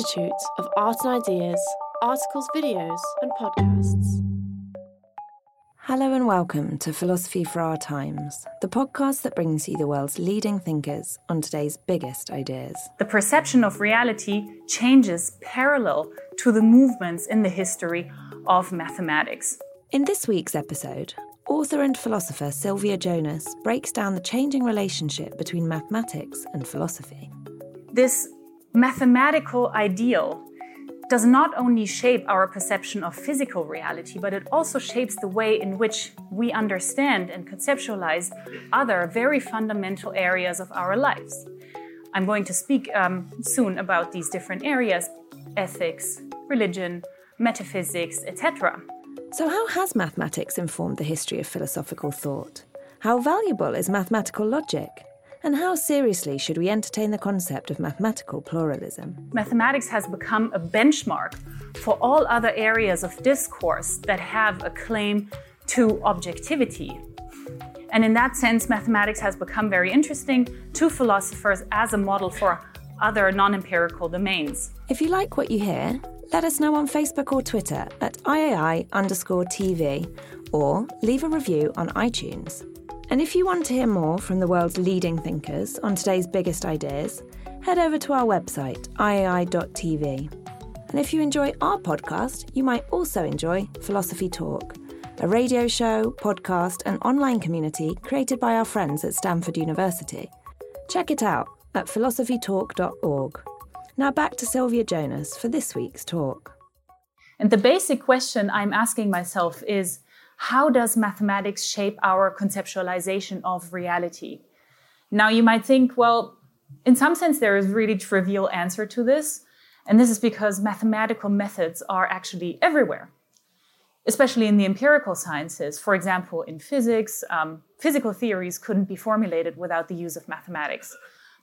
The Institute of Art and Ideas, articles, videos, and podcasts. Hello and welcome to Philosophy for Our Times, the podcast that brings you the world's leading thinkers on today's biggest ideas. The perception of reality changes parallel to the movements in the history of mathematics. In this week's episode, author and philosopher Silvia Jonas breaks down the changing relationship between mathematics and philosophy. This mathematical ideal does not only shape our perception of physical reality, but it also shapes the way in which we understand and conceptualize other very fundamental areas of our lives. I'm going to speak um, soon about these different areas ethics, religion, metaphysics, etc. So, how has mathematics informed the history of philosophical thought? How valuable is mathematical logic? And how seriously should we entertain the concept of mathematical pluralism? Mathematics has become a benchmark for all other areas of discourse that have a claim to objectivity. And in that sense, mathematics has become very interesting to philosophers as a model for other non empirical domains. If you like what you hear, let us know on Facebook or Twitter at IAI underscore TV or leave a review on iTunes. And if you want to hear more from the world's leading thinkers on today's biggest ideas, head over to our website, iai.tv. And if you enjoy our podcast, you might also enjoy Philosophy Talk, a radio show, podcast, and online community created by our friends at Stanford University. Check it out at philosophytalk.org. Now back to Silvia Jonas for this week's talk. And the basic question I'm asking myself is how does mathematics shape our conceptualization of reality? Now, you might think, well, in some sense, there is really trivial answer to this. And this is because mathematical methods are actually everywhere, especially in the empirical sciences. For example, in physics, um, physical theories couldn't be formulated without the use of mathematics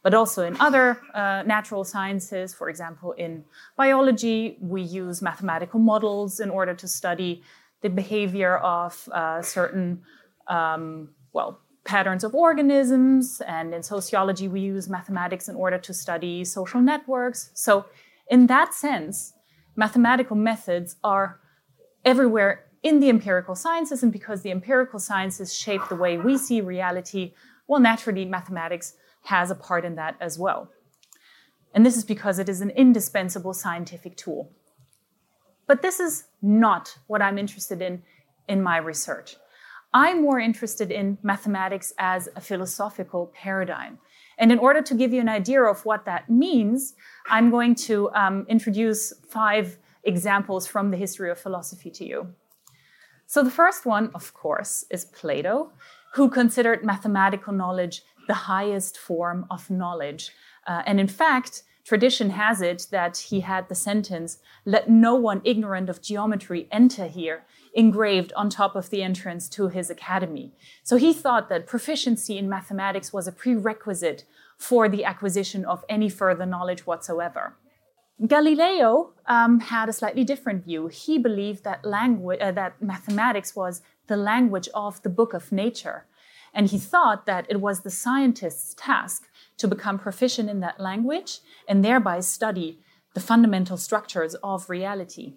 but also in other uh, natural sciences. For example, in biology, we use mathematical models in order to study the behavior of uh, certain, um, well, patterns of organisms. And in sociology, we use mathematics in order to study social networks. So, in that sense, mathematical methods are everywhere in the empirical sciences. And because the empirical sciences shape the way we see reality, well, naturally, mathematics has a part in that as well. And this is because it is an indispensable scientific tool. But this is not what I'm interested in in my research. I'm more interested in mathematics as a philosophical paradigm. And in order to give you an idea of what that means, I'm going to um, introduce five examples from the history of philosophy to you. So, the first one, of course, is Plato, who considered mathematical knowledge the highest form of knowledge. Uh, and in fact, tradition has it that he had the sentence, let no one ignorant of geometry enter here, engraved on top of the entrance to his academy. So he thought that proficiency in mathematics was a prerequisite for the acquisition of any further knowledge whatsoever. Galileo um, had a slightly different view. He believed that language, uh, that mathematics was the language of the book of nature, and he thought that it was the scientist's task to become proficient in that language and thereby study the fundamental structures of reality.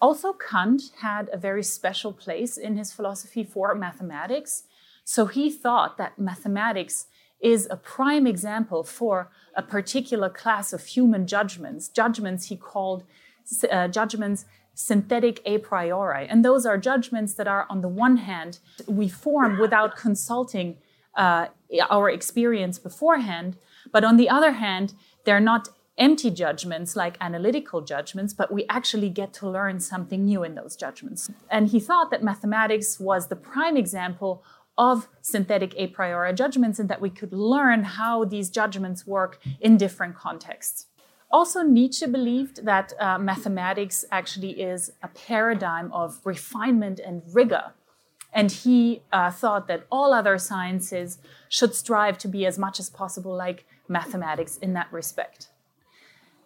Also, Kant had a very special place in his philosophy for mathematics. So he thought that mathematics is a prime example for a particular class of human judgments, judgments he called uh, judgments synthetic a priori. And those are judgments that are, on the one hand, we form without consulting uh, our experience beforehand. But on the other hand, they're not empty judgments like analytical judgments, but we actually get to learn something new in those judgments. And he thought that mathematics was the prime example of synthetic a priori judgments and that we could learn how these judgments work in different contexts. Also, Nietzsche believed that uh, mathematics actually is a paradigm of refinement and rigor. And he uh, thought that all other sciences should strive to be as much as possible like mathematics in that respect.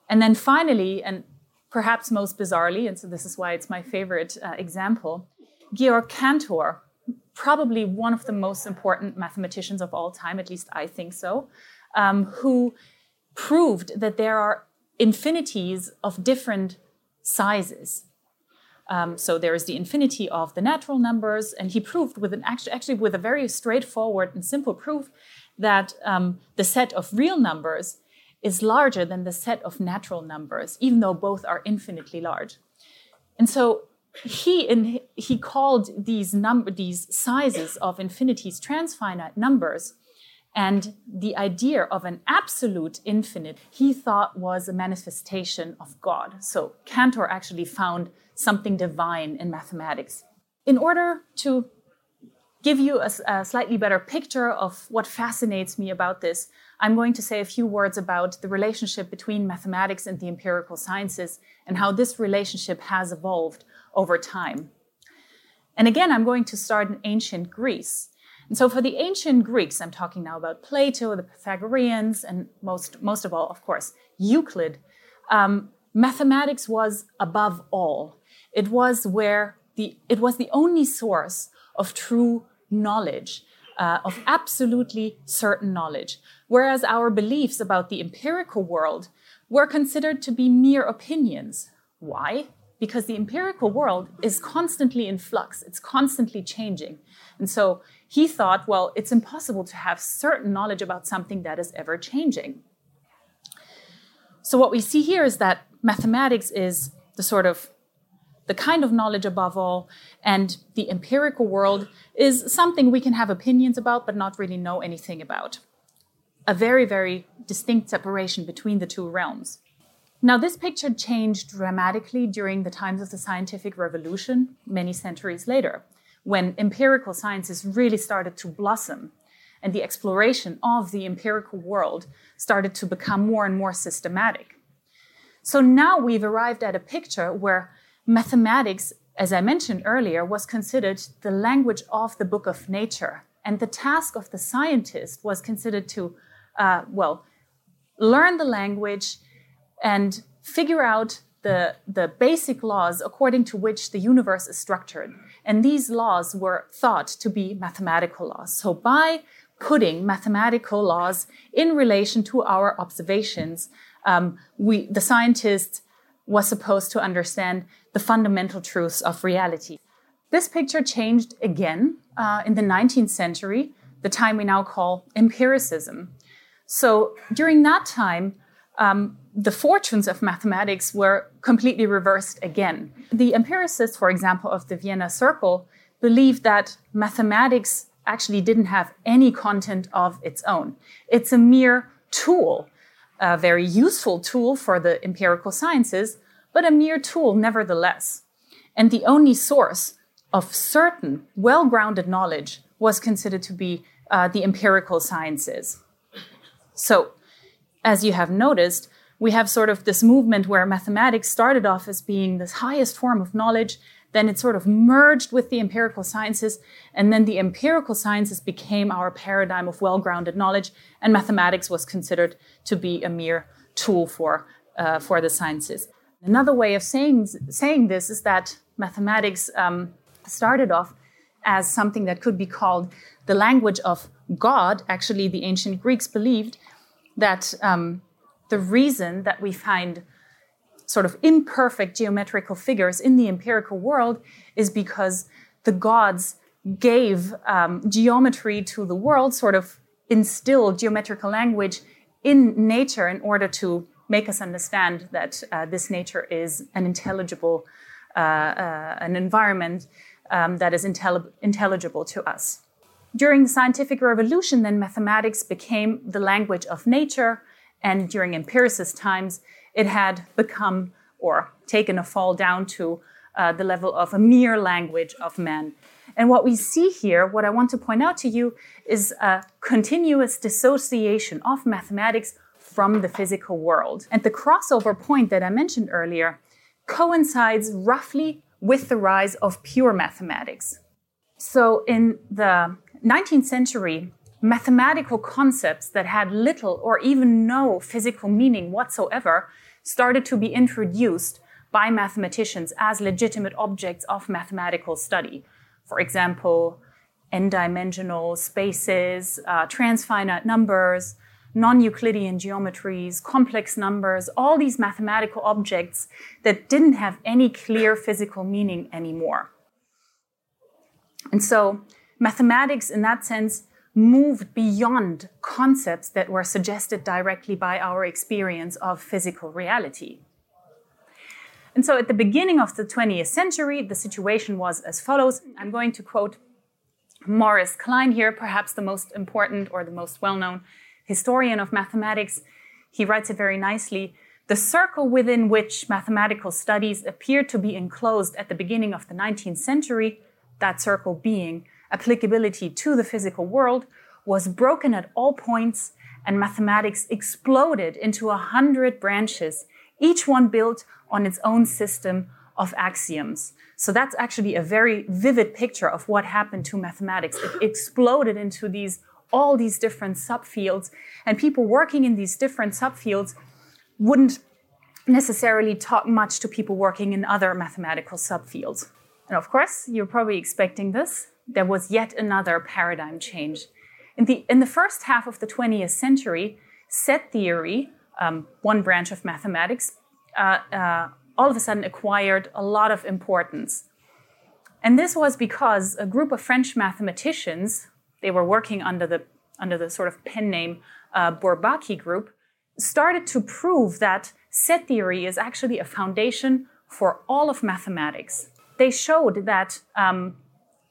And then finally, and perhaps most bizarrely, and so this is why it's my favorite uh, example, Georg Cantor, probably one of the most important mathematicians of all time, at least I think so, um, who proved that there are infinities of different sizes. Um, so there is the infinity of the natural numbers, and he proved with an actually, actually with a very straightforward and simple proof that um, the set of real numbers is larger than the set of natural numbers, even though both are infinitely large. And so he in, he called these number these sizes of infinities transfinite numbers and the idea of an absolute infinite he thought was a manifestation of god so cantor actually found something divine in mathematics in order to give you a, a, slightly better picture of what fascinates me about this i'm going to say a few words about the relationship between mathematics and the empirical sciences and how this relationship has evolved over time. And again, I'm going to start in ancient Greece. And so for the ancient Greeks, I'm talking now about Plato, the Pythagoreans, and most, most of all, of course, Euclid, um, mathematics was above all. It was where the, it was the only source of true knowledge, uh, of absolutely certain knowledge. Whereas our beliefs about the empirical world were considered to be mere opinions. Why? because the empirical world is constantly in flux, it's constantly changing. And so he thought, well, it's impossible to have certain knowledge about something that is ever changing. So what we see here is that mathematics is the sort of the kind of knowledge above all, and the empirical world is something we can have opinions about but not really know anything about. A very, very distinct separation between the two realms. Now, this picture changed dramatically during the times of the scientific revolution, many centuries later, when empirical sciences really started to blossom and the exploration of the empirical world started to become more and more systematic. So now we've arrived at a picture where mathematics, as I mentioned earlier, was considered the language of the book of nature. And the task of the scientist was considered to, uh, well, learn the language and figure out the, the basic laws according to which the universe is structured. And these laws were thought to be mathematical laws. So by putting mathematical laws in relation to our observations, um, we, the scientist was supposed to understand the fundamental truths of reality. This picture changed again uh, in the 19th century, the time we now call empiricism. So during that time, um, the fortunes of mathematics were completely reversed again. The empiricists, for example, of the Vienna Circle, believed that mathematics actually didn't have any content of its own. It's a mere tool, a very useful tool for the empirical sciences, but a mere tool nevertheless. And the only source of certain, well grounded knowledge was considered to be uh, the empirical sciences. So, as you have noticed, we have sort of this movement where mathematics started off as being this highest form of knowledge, then it sort of merged with the empirical sciences, and then the empirical sciences became our paradigm of well grounded knowledge, and mathematics was considered to be a mere tool for, uh, for the sciences. Another way of saying, saying this is that mathematics um, started off as something that could be called the language of God. Actually, the ancient Greeks believed that um, the reason that we find sort of imperfect geometrical figures in the empirical world is because the gods gave um, geometry to the world, sort of instilled geometrical language in nature in order to make us understand that uh, this nature is an intelligible, uh, uh, an environment um, that is intelli- intelligible to us. During the scientific revolution, then mathematics became the language of nature, and during empiricist times, it had become or taken a fall down to uh, the level of a mere language of man. And what we see here, what I want to point out to you, is a continuous dissociation of mathematics from the physical world. And the crossover point that I mentioned earlier coincides roughly with the rise of pure mathematics. So in the 19th century, mathematical concepts that had little or even no physical meaning whatsoever started to be introduced by mathematicians as legitimate objects of mathematical study. For example, n dimensional spaces, uh, transfinite numbers, non Euclidean geometries, complex numbers, all these mathematical objects that didn't have any clear physical meaning anymore. And so, mathematics, in that sense, moved beyond concepts that were suggested directly by our experience of physical reality. And so at the beginning of the 20th century, the situation was as follows. I'm going to quote Morris Kline here, perhaps the most important or the most well known historian of mathematics. He writes it very nicely. The circle within which mathematical studies appeared to be enclosed at the beginning of the 19th century, that circle being applicability to the physical world, was broken at all points, and mathematics exploded into a hundred branches, each one built on its own system of axioms. So that's actually a very vivid picture of what happened to mathematics. It exploded into these all these different subfields, and people working in these different subfields wouldn't necessarily talk much to people working in other mathematical subfields. And of course, you're probably expecting this. There was yet another paradigm change. In the, in the first half of the 20th century, set theory, um, one branch of mathematics, uh, uh, all of a sudden acquired a lot of importance. And this was because a group of French mathematicians, they were working under the, under the sort of pen name uh, Bourbaki group, started to prove that set theory is actually a foundation for all of mathematics. They showed that um,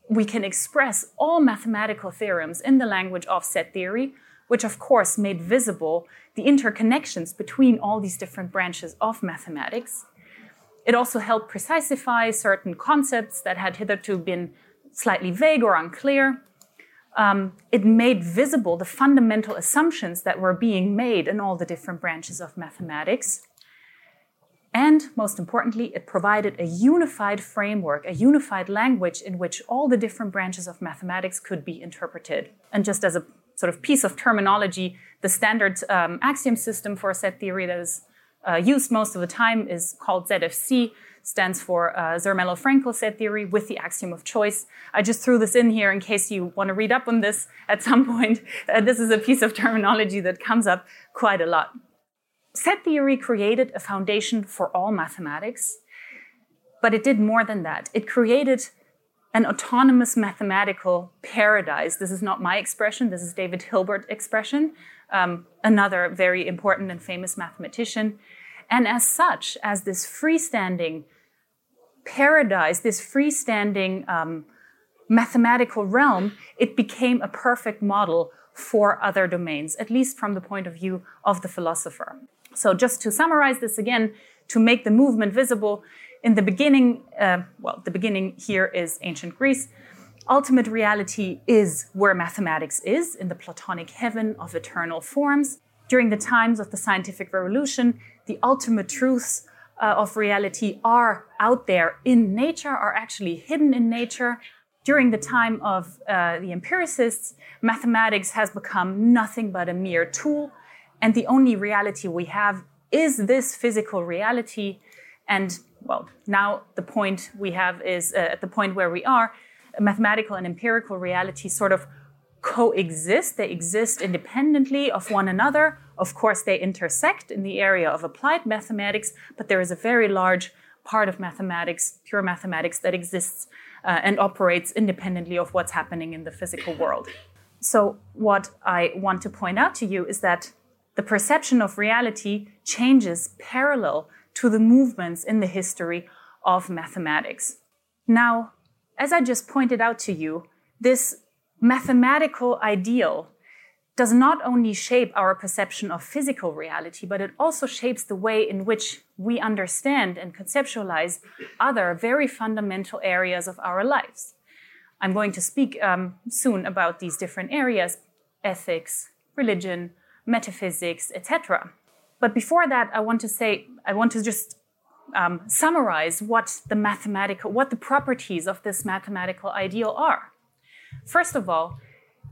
we can express all mathematical theorems in the language of set theory, which of course made visible the interconnections between all these different branches of mathematics. It also helped precisify certain concepts that had hitherto been slightly vague or unclear. Um, it made visible the fundamental assumptions that were being made in all the different branches of mathematics. And most importantly, it provided a unified framework, a unified language in which all the different branches of mathematics could be interpreted. And just as a sort of piece of terminology, the standard um, axiom system for set theory that is uh, used most of the time is called ZFC, stands for uh, Zermelo-Fraenkel set theory with the axiom of choice. I just threw this in here in case you want to read up on this at some point. Uh, this is a piece of terminology that comes up quite a lot. Set theory created a foundation for all mathematics, but it did more than that. It created an autonomous mathematical paradise. This is not my expression, this is David Hilbert's expression, um, another very important and famous mathematician. And as such, as this freestanding paradise, this freestanding um, mathematical realm, it became a perfect model for other domains, at least from the point of view of the philosopher. So, just to summarize this again, to make the movement visible, in the beginning, uh, well, the beginning here is ancient Greece. Ultimate reality is where mathematics is, in the Platonic heaven of eternal forms. During the times of the scientific revolution, the ultimate truths uh, of reality are out there in nature, are actually hidden in nature. During the time of uh, the empiricists, mathematics has become nothing but a mere tool, and the only reality we have is this physical reality. And well, now the point we have is uh, at the point where we are, mathematical and empirical reality sort of coexist. They exist independently of one another. Of course, they intersect in the area of applied mathematics, but there is a very large part of mathematics, pure mathematics, that exists uh, and operates independently of what's happening in the physical world. So, what I want to point out to you is that the perception of reality changes parallel to the movements in the history of mathematics. Now, as I just pointed out to you, this mathematical ideal does not only shape our perception of physical reality, but it also shapes the way in which we understand and conceptualize other very fundamental areas of our lives. I'm going to speak um, soon about these different areas ethics, religion, metaphysics, etc. But before that, I want to say, I want to just um, summarize what the mathematical, what the properties of this mathematical ideal are. First of all,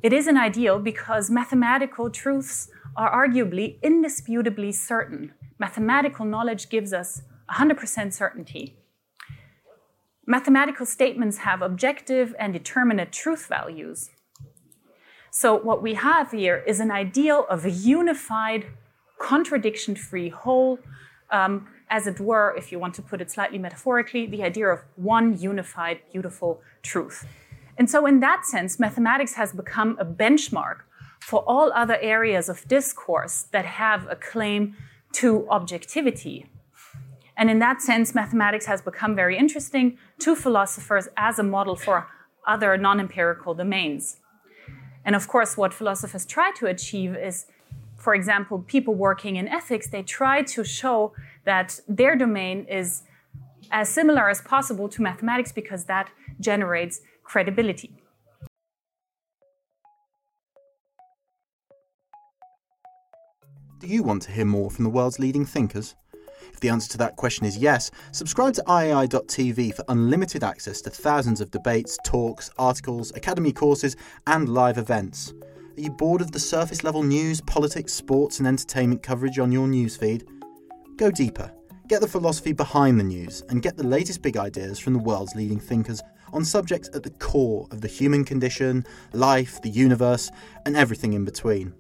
it is an ideal because mathematical truths are arguably indisputably certain. Mathematical knowledge gives us 100% certainty. Mathematical statements have objective and determinate truth values. So, what we have here is an ideal of a unified, contradiction free whole, um, as it were, if you want to put it slightly metaphorically, the idea of one unified, beautiful truth. And so, in that sense, mathematics has become a benchmark for all other areas of discourse that have a claim to objectivity. And in that sense, mathematics has become very interesting to philosophers as a model for other non empirical domains. And of course, what philosophers try to achieve is, for example, people working in ethics, they try to show that their domain is as similar as possible to mathematics because that generates credibility. Do you want to hear more from the world's leading thinkers? If the answer to that question is yes, subscribe to iai.tv for unlimited access to thousands of debates, talks, articles, academy courses, and live events. Are you bored of the surface level news, politics, sports, and entertainment coverage on your newsfeed? Go deeper. Get the philosophy behind the news and get the latest big ideas from the world's leading thinkers on subjects at the core of the human condition, life, the universe, and everything in between.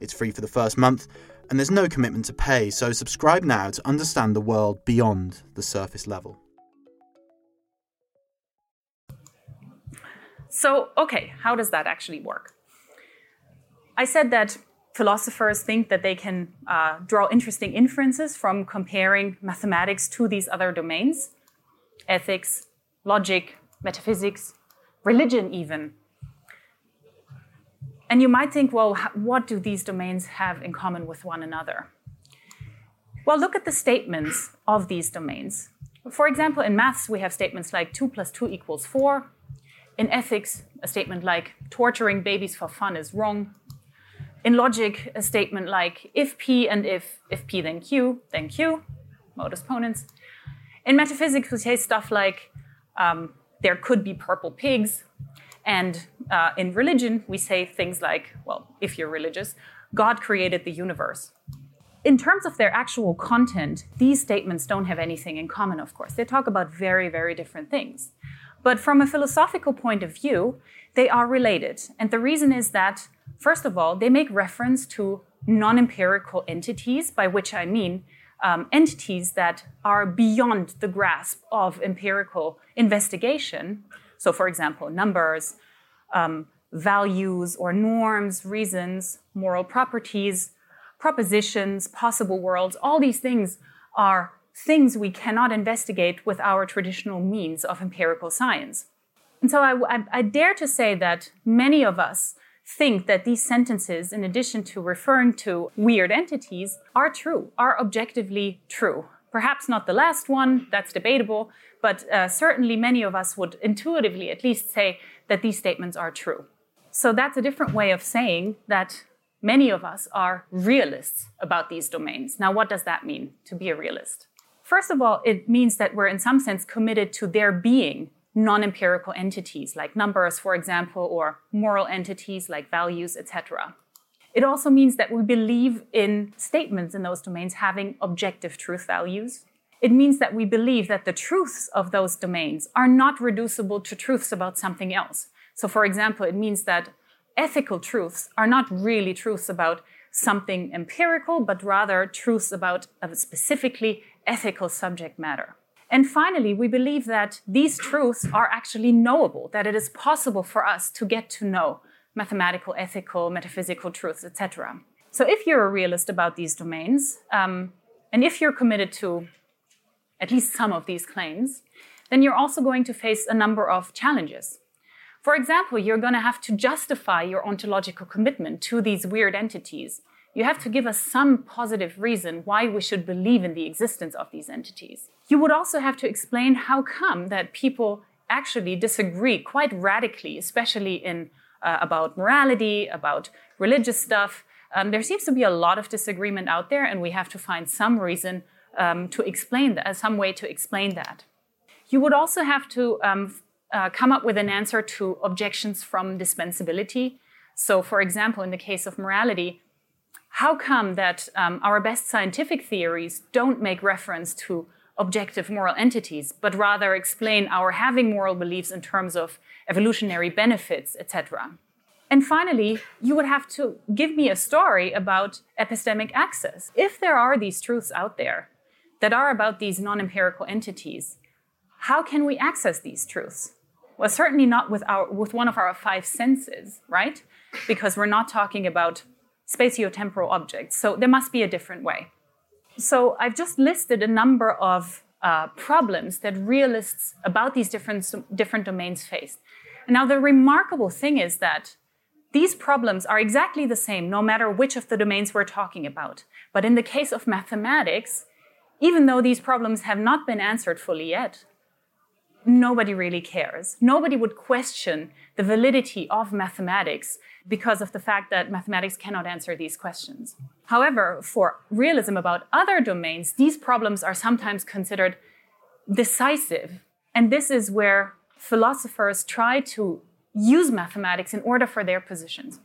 It's free for the first month, and there's no commitment to pay, so subscribe now to understand the world beyond the surface level. So, okay, how does that actually work? I said that philosophers think that they can uh, draw interesting inferences from comparing mathematics to these other domains ethics, logic, metaphysics, religion, even. And you might think, well, what do these domains have in common with one another? Well, look at the statements of these domains. For example, in maths, we have statements like 2 plus 2 equals 4. In ethics, a statement like torturing babies for fun is wrong. In logic, a statement like if P and if, if P then Q, then Q, modus ponens. In metaphysics, we say stuff like um, there could be purple pigs. And uh, in religion, we say things like, well, if you're religious, God created the universe. In terms of their actual content, these statements don't have anything in common, of course. They talk about very, very different things. But from a philosophical point of view, they are related. And the reason is that, first of all, they make reference to non empirical entities, by which I mean um, entities that are beyond the grasp of empirical investigation. So, for example, numbers, um, values or norms, reasons, moral properties, propositions, possible worlds, all these things are things we cannot investigate with our traditional means of empirical science. And so I, I, I dare to say that many of us think that these sentences, in addition to referring to weird entities, are true, are objectively true. Perhaps not the last one, that's debatable, but uh, certainly many of us would intuitively at least say that these statements are true. So that's a different way of saying that many of us are realists about these domains. Now, what does that mean to be a realist? First of all, it means that we're in some sense committed to their being non empirical entities like numbers, for example, or moral entities like values, etc. It also means that we believe in statements in those domains having objective truth values. It means that we believe that the truths of those domains are not reducible to truths about something else. So, for example, it means that ethical truths are not really truths about something empirical, but rather truths about a specifically ethical subject matter. And finally, we believe that these truths are actually knowable, that it is possible for us to get to know mathematical, ethical, metaphysical truths, etc. So if you're a realist about these domains, um, and if you're committed to at least some of these claims, then you're also going to face a number of challenges. For example, you're going to have to justify your ontological commitment to these weird entities. You have to give us some positive reason why we should believe in the existence of these entities. You would also have to explain how come that people actually disagree quite radically, especially in uh, about morality, about religious stuff. Um, there seems to be a lot of disagreement out there, and we have to find some reason um, to explain that, some way to explain that. You would also have to um, uh, come up with an answer to objections from dispensability. So, for example, in the case of morality, how come that um, our best scientific theories don't make reference to objective moral entities, but rather explain our having moral beliefs in terms of evolutionary benefits, etc. And finally, you would have to give me a story about epistemic access. If there are these truths out there that are about these non empirical entities, how can we access these truths? Well, certainly not with, our, with one of our five senses, right? Because we're not talking about spatiotemporal objects. So there must be a different way. So I've just listed a number of uh, problems that realists about these different, different domains face. And now, the remarkable thing is that these problems are exactly the same no matter which of the domains we're talking about. But in the case of mathematics, even though these problems have not been answered fully yet, nobody really cares. Nobody would question the validity of mathematics because of the fact that mathematics cannot answer these questions. However, for realism about other domains, these problems are sometimes considered decisive. And this is where philosophers try to use mathematics in order for their positions,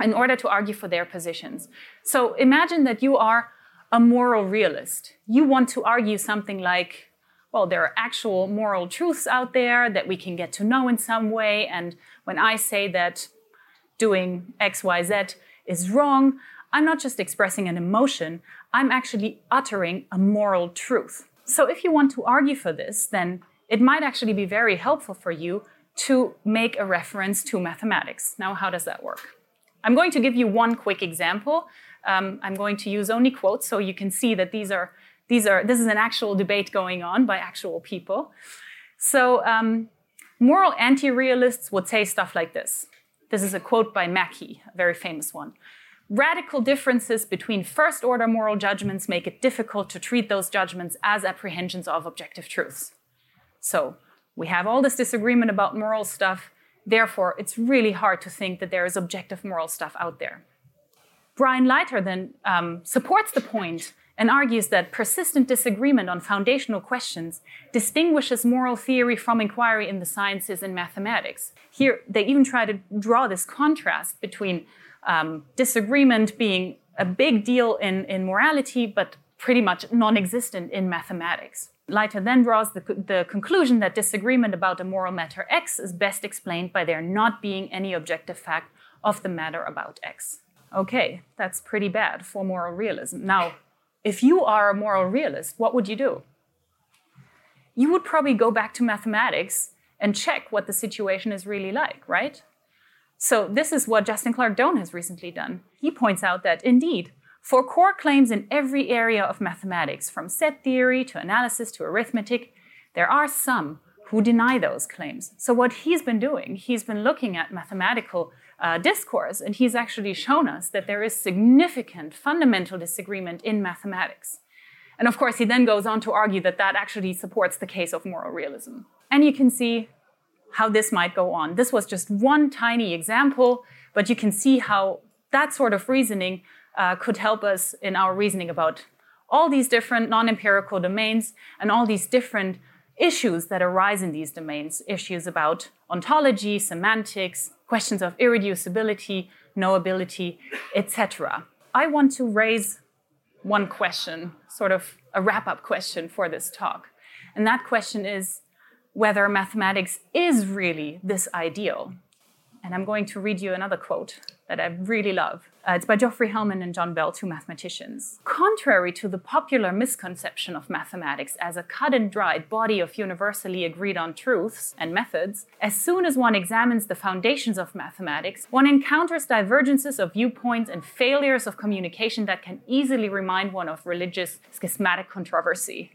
in order to argue for their positions. So imagine that you are a moral realist. You want to argue something like, well, there are actual moral truths out there that we can get to know in some way. And when I say that doing XYZ is wrong, I'm not just expressing an emotion, I'm actually uttering a moral truth. So if you want to argue for this, then it might actually be very helpful for you to make a reference to mathematics. Now, how does that work? I'm going to give you one quick example. Um, I'm going to use only quotes so you can see that these are these are, this is an actual debate going on by actual people. So, um, moral anti realists would say stuff like this. This is a quote by Mackie, a very famous one. Radical differences between first order moral judgments make it difficult to treat those judgments as apprehensions of objective truths. So, we have all this disagreement about moral stuff. Therefore, it's really hard to think that there is objective moral stuff out there. Brian Leiter then um, supports the point and argues that persistent disagreement on foundational questions distinguishes moral theory from inquiry in the sciences and mathematics. Here, they even try to draw this contrast between um, disagreement being a big deal in, in morality, but pretty much non existent in mathematics. Leiter then draws the, the conclusion that disagreement about a moral matter X is best explained by there not being any objective fact of the matter about X. Okay, that's pretty bad for moral realism. Now, if you are a moral realist, what would you do? You would probably go back to mathematics and check what the situation is really like, right? So, this is what Justin Clarke-Doane has recently done. He points out that indeed, for core claims in every area of mathematics, from set theory to analysis to arithmetic, there are some who deny those claims. So, what he's been doing, he's been looking at mathematical uh, discourse, and he's actually shown us that there is significant fundamental disagreement in mathematics. And of course, he then goes on to argue that that actually supports the case of moral realism. And you can see how this might go on. This was just one tiny example, but you can see how that sort of reasoning uh, could help us in our reasoning about all these different non empirical domains and all these different issues that arise in these domains issues about ontology, semantics, questions of irreducibility, knowability, etc. I want to raise one question, sort of a wrap up question for this talk. And that question is whether mathematics is really this ideal. And I'm going to read you another quote that I really love. Uh, it's by Geoffrey Hellman and John Bell, two mathematicians. Contrary to the popular misconception of mathematics as a cut and dried body of universally agreed on truths and methods, as soon as one examines the foundations of mathematics, one encounters divergences of viewpoints and failures of communication that can easily remind one of religious schismatic controversy.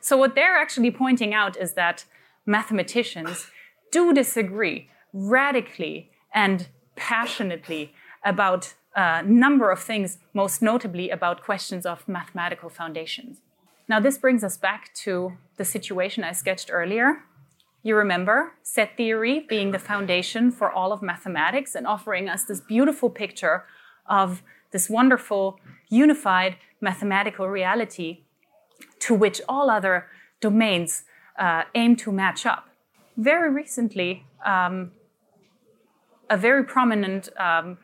So, what they're actually pointing out is that mathematicians do disagree radically and passionately about a number of things, most notably about questions of mathematical foundations. Now, this brings us back to the situation I sketched earlier. You remember set theory being the foundation for all of mathematics and offering us this beautiful picture of this wonderful, unified mathematical reality to which all other domains uh, aim to match up. Very recently, um, a very prominent um,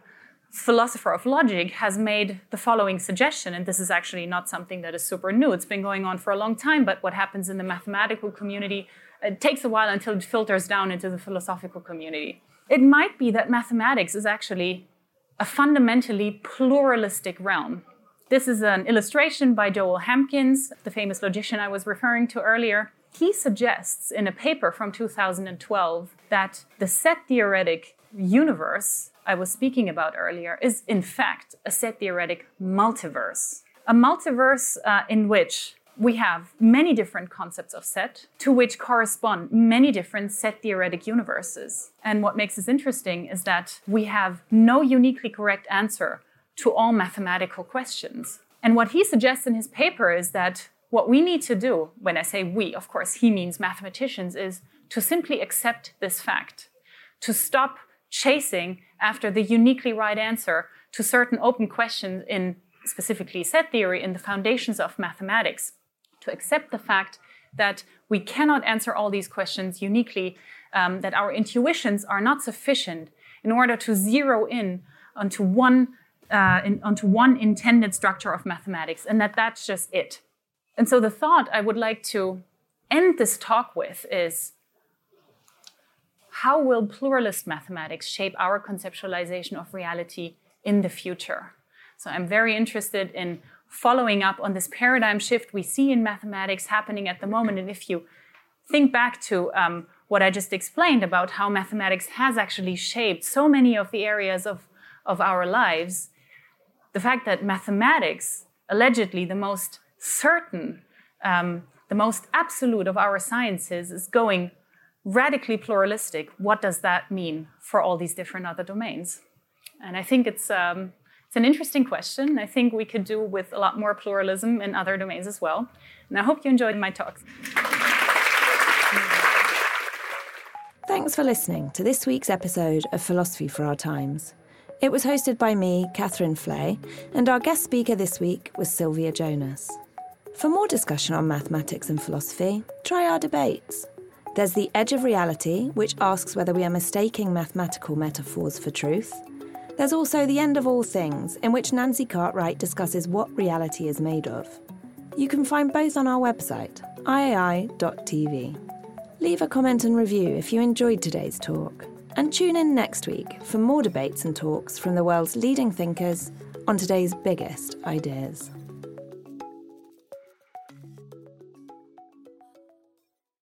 philosopher of logic has made the following suggestion, and this is actually not something that is super new. It's been going on for a long time, but what happens in the mathematical community, it takes a while until it filters down into the philosophical community. It might be that mathematics is actually a fundamentally pluralistic realm. This is an illustration by Joel Hamkins, the famous logician I was referring to earlier. He suggests in a paper from 2012 that the set theoretic universe I was speaking about earlier is, in fact, a set theoretic multiverse. A multiverse uh, in which we have many different concepts of set to which correspond many different set theoretic universes. And what makes this interesting is that we have no uniquely correct answer to all mathematical questions. And what he suggests in his paper is that what we need to do, when I say we, of course, he means mathematicians, is to simply accept this fact, to stop chasing after the uniquely right answer to certain open questions in specifically set theory in the foundations of mathematics, to accept the fact that we cannot answer all these questions uniquely, um, that our intuitions are not sufficient in order to zero in onto one uh, in, onto one intended structure of mathematics, and that that's just it. And so the thought I would like to end this talk with is how will pluralist mathematics shape our conceptualization of reality in the future? So I'm very interested in following up on this paradigm shift we see in mathematics happening at the moment. And if you think back to um, what I just explained about how mathematics has actually shaped so many of the areas of, of our lives, the fact that mathematics, allegedly the most certain, um, the most absolute of our sciences, is going radically pluralistic, what does that mean for all these different other domains? And I think it's, um, it's an interesting question. I think we could do with a lot more pluralism in other domains as well. And I hope you enjoyed my talk. Thanks for listening to this week's episode of Philosophy for Our Times. It was hosted by me, Catherine Flay, and our guest speaker this week was Silvia Jonas. For more discussion on mathematics and philosophy, try our debates. There's The Edge of Reality, which asks whether we are mistaking mathematical metaphors for truth. There's also The End of All Things, in which Nancy Cartwright discusses what reality is made of. You can find both on our website, iai.tv. Leave a comment and review if you enjoyed today's talk. And tune in next week for more debates and talks from the world's leading thinkers on today's biggest ideas.